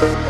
Thank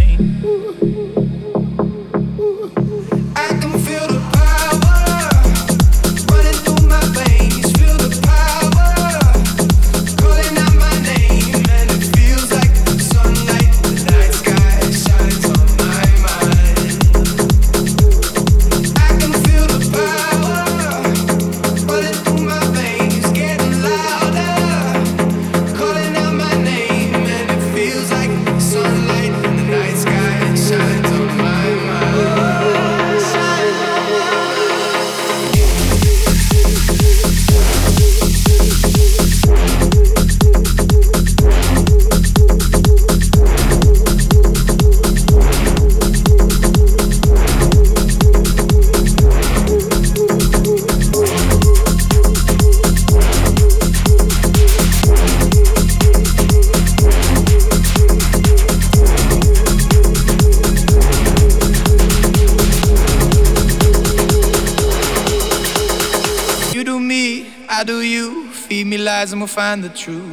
And we'll find the truth.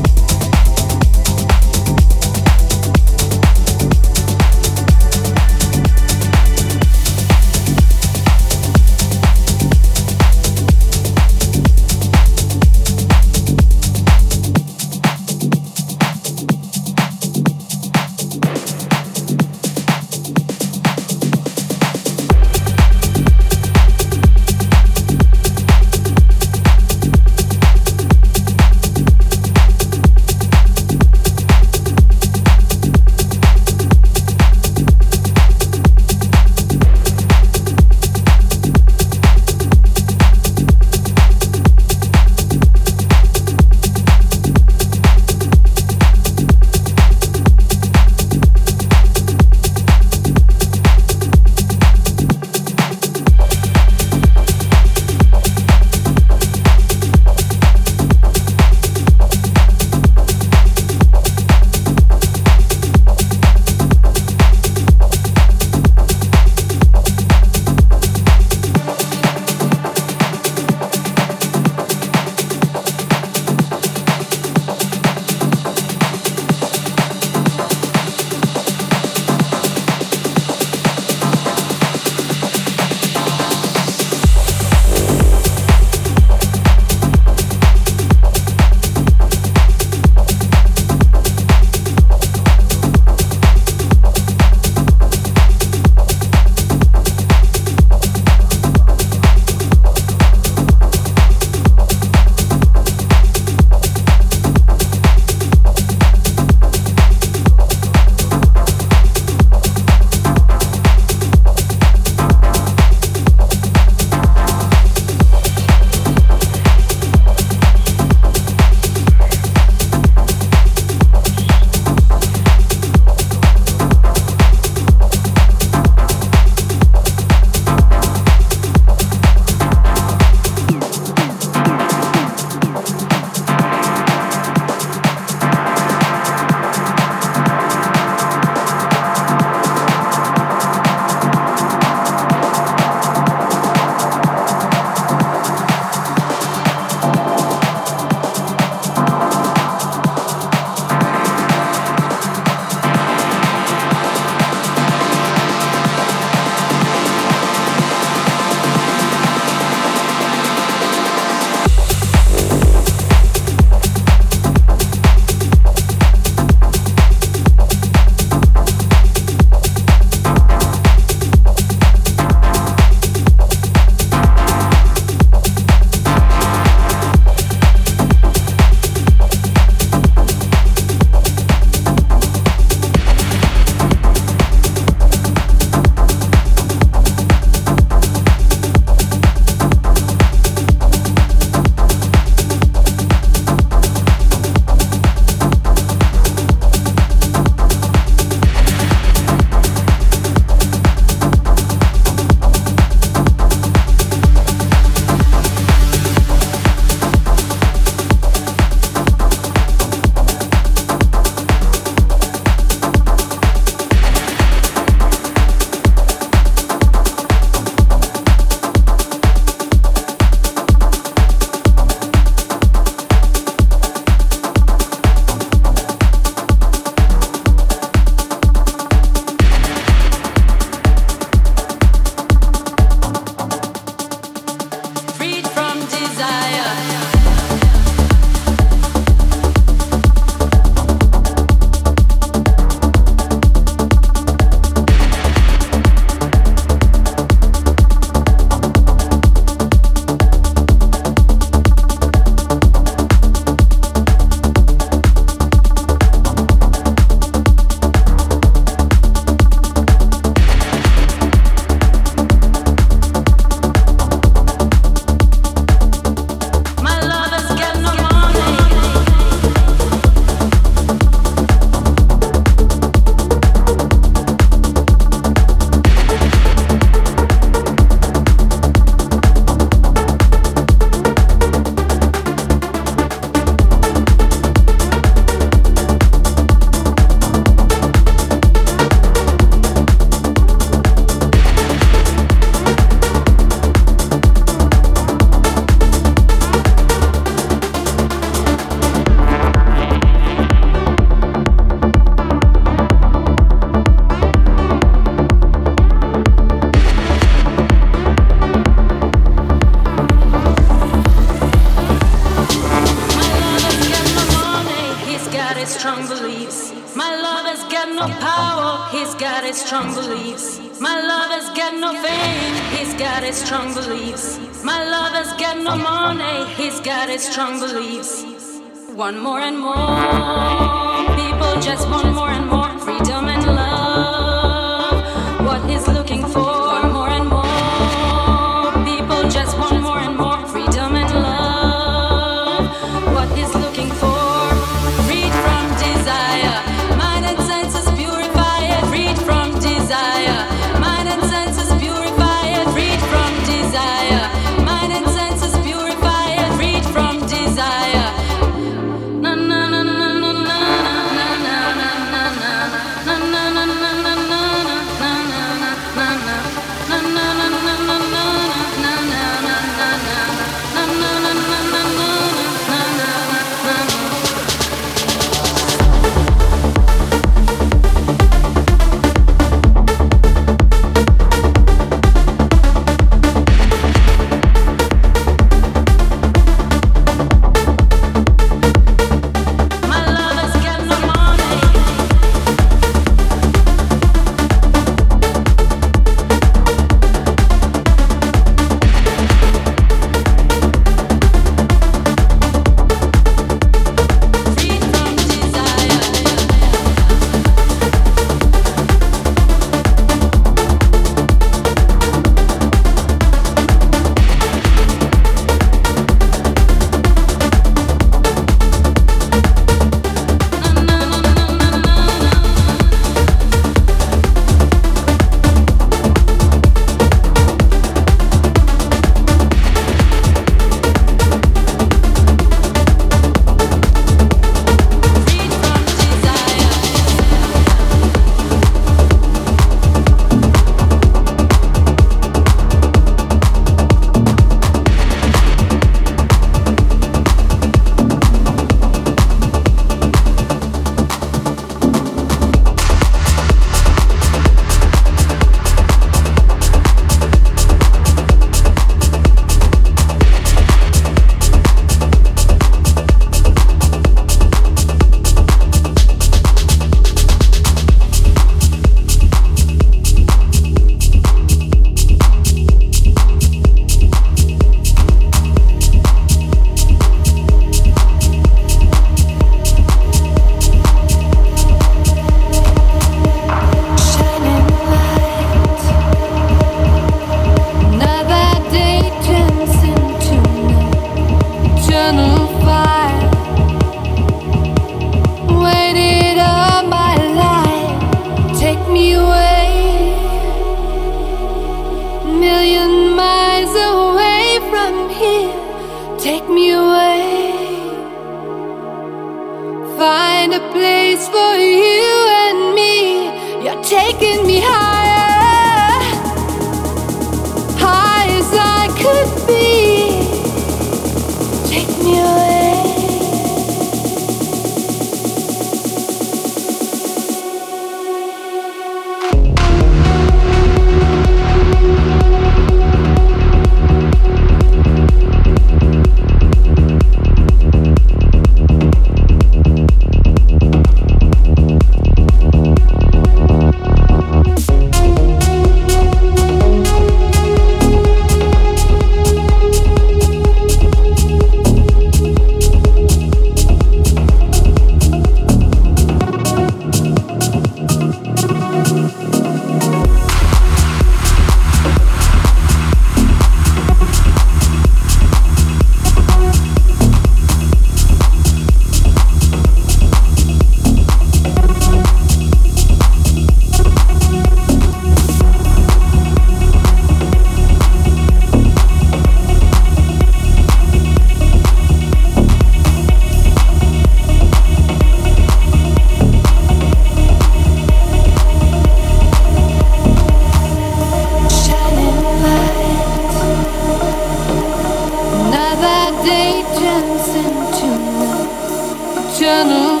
Find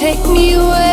a place